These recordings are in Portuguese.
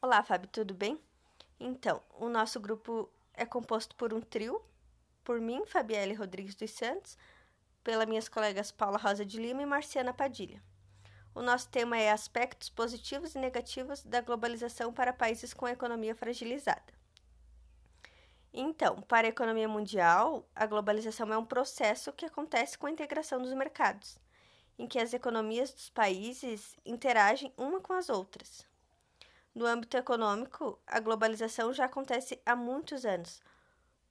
Olá, Fábio, tudo bem? Então, o nosso grupo é composto por um trio, por mim, Fabielle Rodrigues dos Santos, pelas minhas colegas Paula Rosa de Lima e Marciana Padilha. O nosso tema é aspectos positivos e negativos da globalização para países com economia fragilizada. Então, para a economia mundial, a globalização é um processo que acontece com a integração dos mercados, em que as economias dos países interagem uma com as outras. No âmbito econômico, a globalização já acontece há muitos anos,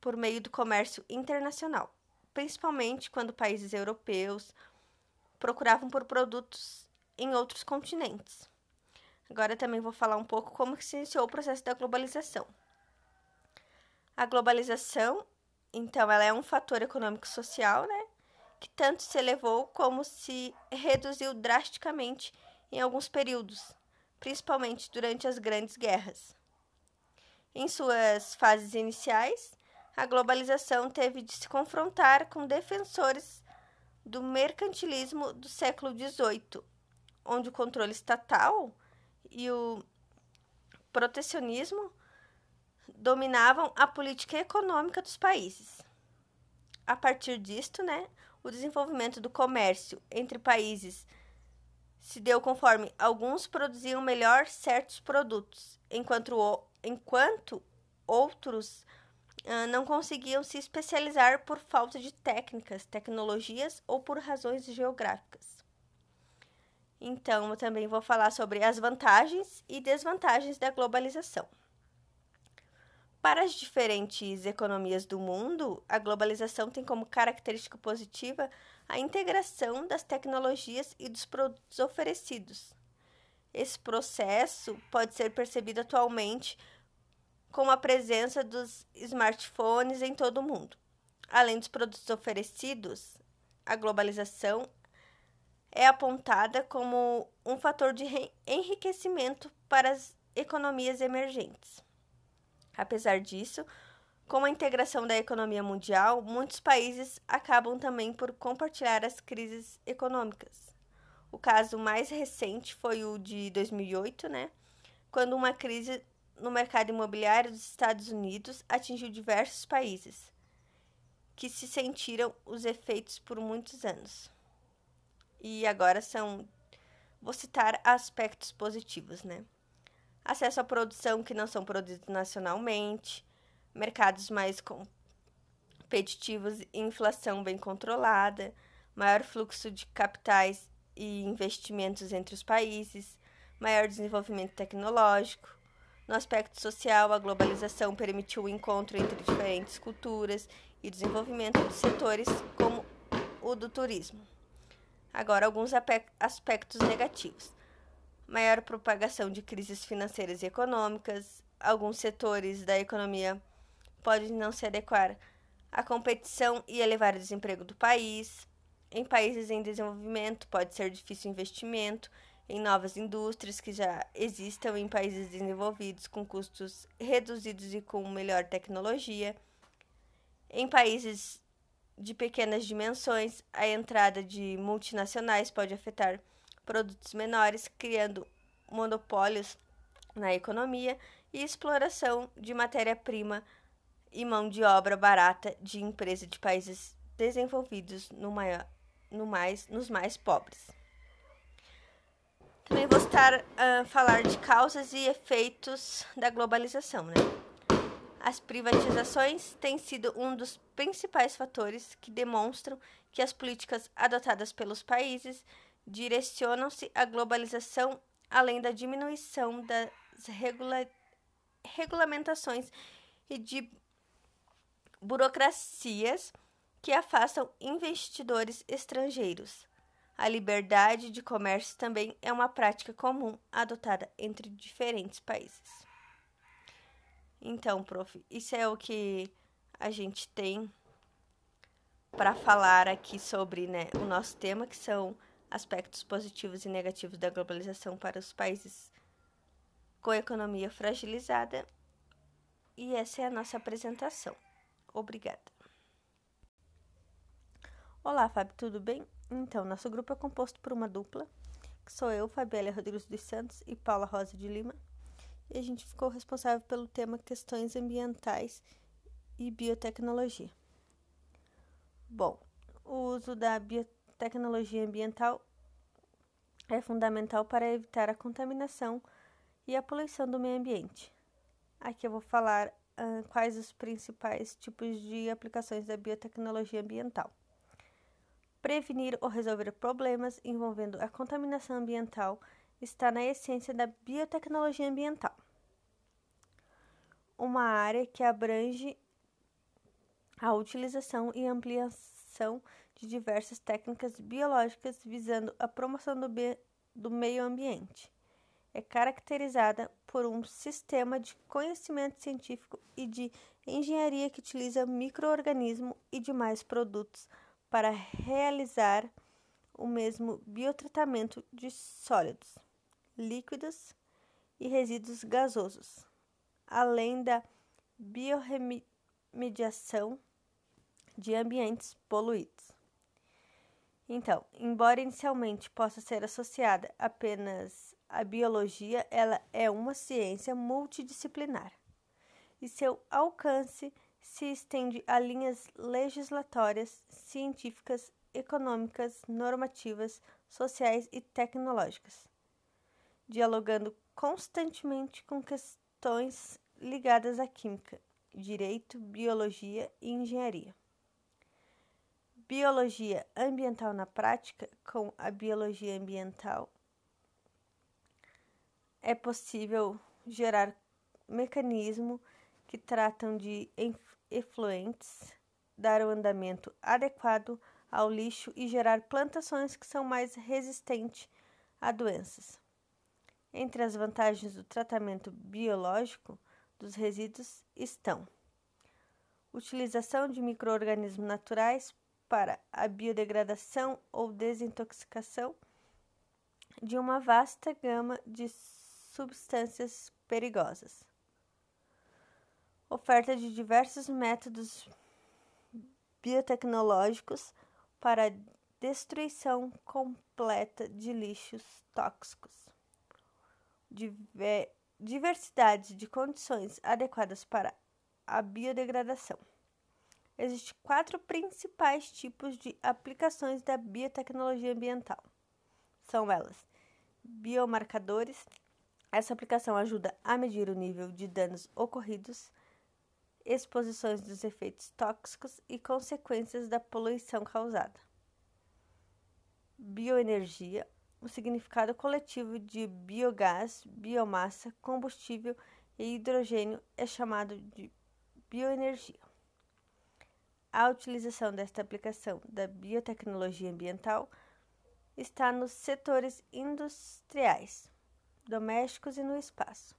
por meio do comércio internacional, principalmente quando países europeus procuravam por produtos em outros continentes. Agora também vou falar um pouco como se iniciou o processo da globalização. A globalização, então, ela é um fator econômico-social, né, que tanto se elevou como se reduziu drasticamente em alguns períodos, principalmente durante as grandes guerras. Em suas fases iniciais, a globalização teve de se confrontar com defensores do mercantilismo do século XVIII, onde o controle estatal e o protecionismo dominavam a política econômica dos países. A partir disto, né, o desenvolvimento do comércio entre países se deu conforme alguns produziam melhor certos produtos, enquanto, enquanto outros uh, não conseguiam se especializar por falta de técnicas, tecnologias ou por razões geográficas. Então, eu também vou falar sobre as vantagens e desvantagens da globalização. Para as diferentes economias do mundo, a globalização tem como característica positiva a integração das tecnologias e dos produtos oferecidos. Esse processo pode ser percebido atualmente com a presença dos smartphones em todo o mundo. Além dos produtos oferecidos, a globalização é apontada como um fator de enriquecimento para as economias emergentes. Apesar disso, com a integração da economia mundial, muitos países acabam também por compartilhar as crises econômicas. O caso mais recente foi o de 2008, né, quando uma crise no mercado imobiliário dos Estados Unidos atingiu diversos países, que se sentiram os efeitos por muitos anos. E agora são. Vou citar aspectos positivos, né? Acesso à produção que não são produzidos nacionalmente, mercados mais competitivos e inflação bem controlada, maior fluxo de capitais e investimentos entre os países, maior desenvolvimento tecnológico. No aspecto social, a globalização permitiu o encontro entre diferentes culturas e desenvolvimento de setores como o do turismo. Agora, alguns aspectos negativos: maior propagação de crises financeiras e econômicas, alguns setores da economia podem não se adequar à competição e elevar o desemprego do país. Em países em desenvolvimento, pode ser difícil investimento em novas indústrias que já existam em países desenvolvidos com custos reduzidos e com melhor tecnologia. Em países de pequenas dimensões, a entrada de multinacionais pode afetar produtos menores, criando monopólios na economia e exploração de matéria-prima e mão de obra barata de empresas de países desenvolvidos no maior, no mais, nos mais pobres. Também vou estar uh, falar de causas e efeitos da globalização, né? As privatizações têm sido um dos principais fatores que demonstram que as políticas adotadas pelos países direcionam-se à globalização, além da diminuição das regula regulamentações e de burocracias que afastam investidores estrangeiros. A liberdade de comércio também é uma prática comum adotada entre diferentes países. Então, prof, isso é o que a gente tem para falar aqui sobre né, o nosso tema, que são aspectos positivos e negativos da globalização para os países com economia fragilizada. E essa é a nossa apresentação. Obrigada. Olá, Fábio, tudo bem? Então, nosso grupo é composto por uma dupla, que sou eu, Fabíola Rodrigues dos Santos e Paula Rosa de Lima. e a gente ficou responsável pelo tema questões ambientais e biotecnologia. Bom, o uso da biotecnologia ambiental é fundamental para evitar a contaminação e a poluição do meio ambiente. Aqui eu vou falar uh, quais os principais tipos de aplicações da biotecnologia ambiental. Prevenir ou resolver problemas envolvendo a contaminação ambiental está na essência da biotecnologia ambiental. Uma área que abrange a utilização e ampliação de diversas técnicas biológicas visando a promoção do, do meio ambiente. É caracterizada por um sistema de conhecimento científico e de engenharia que utiliza microorganismos e demais produtos para realizar o mesmo biotratamento de sólidos, líquidos e resíduos gasosos, além da biorremediação de ambientes poluídos. Então, embora inicialmente possa ser associada apenas à biologia, ela é uma ciência multidisciplinar e seu alcance se estende a linhas legislatórias, científicas, econômicas, normativas, sociais e tecnológicas, dialogando constantemente com questões ligadas à química, direito, biologia e engenharia. Biologia ambiental na prática, com a biologia ambiental, é possível gerar mecanismos que tratam de efluentes, dar o um andamento adequado ao lixo e gerar plantações que são mais resistentes a doenças. Entre as vantagens do tratamento biológico dos resíduos estão utilização de microorganismos naturais para a biodegradação ou desintoxicação de uma vasta gama de substâncias perigosas oferta de diversos métodos biotecnológicos para destruição completa de lixos tóxicos, diversidade de condições adequadas para a biodegradação. Existem quatro principais tipos de aplicações da biotecnologia ambiental. São elas: biomarcadores. Essa aplicação ajuda a medir o nível de danos ocorridos exposições dos efeitos tóxicos e consequências da poluição causada. Bioenergia o significado coletivo de biogás, biomassa, combustível e hidrogênio é chamado de bioenergia. A utilização desta aplicação da biotecnologia ambiental está nos setores industriais, domésticos e no espaço.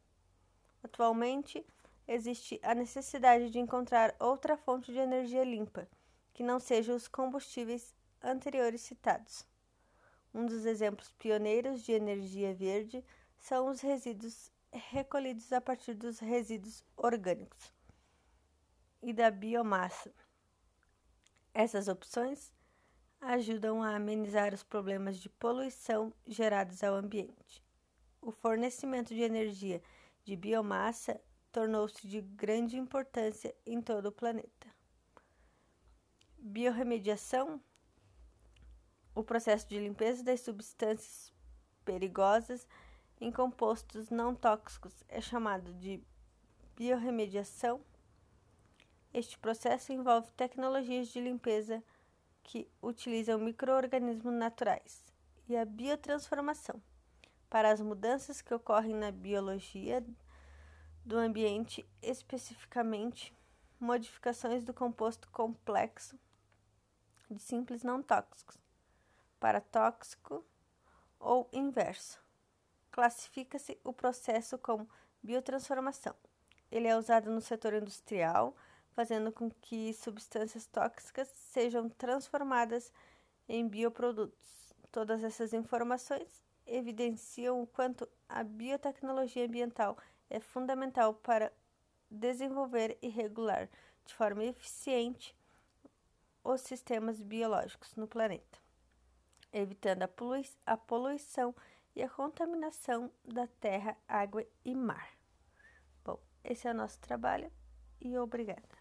Atualmente, existe a necessidade de encontrar outra fonte de energia limpa, que não seja os combustíveis anteriores citados. Um dos exemplos pioneiros de energia verde são os resíduos recolhidos a partir dos resíduos orgânicos e da biomassa. Essas opções ajudam a amenizar os problemas de poluição gerados ao ambiente. O fornecimento de energia de biomassa tornou-se de grande importância em todo o planeta. Biorremediação o processo de limpeza das substâncias perigosas em compostos não tóxicos é chamado de biorremediação. Este processo envolve tecnologias de limpeza que utilizam microorganismos naturais e a biotransformação para as mudanças que ocorrem na biologia do ambiente, especificamente modificações do composto complexo de simples não tóxicos para tóxico ou inverso. Classifica-se o processo como biotransformação. Ele é usado no setor industrial, fazendo com que substâncias tóxicas sejam transformadas em bioprodutos. Todas essas informações evidenciam o quanto a biotecnologia ambiental é fundamental para desenvolver e regular de forma eficiente os sistemas biológicos no planeta, evitando a, polui a poluição e a contaminação da terra, água e mar. Esse é o nosso trabalho e obrigada.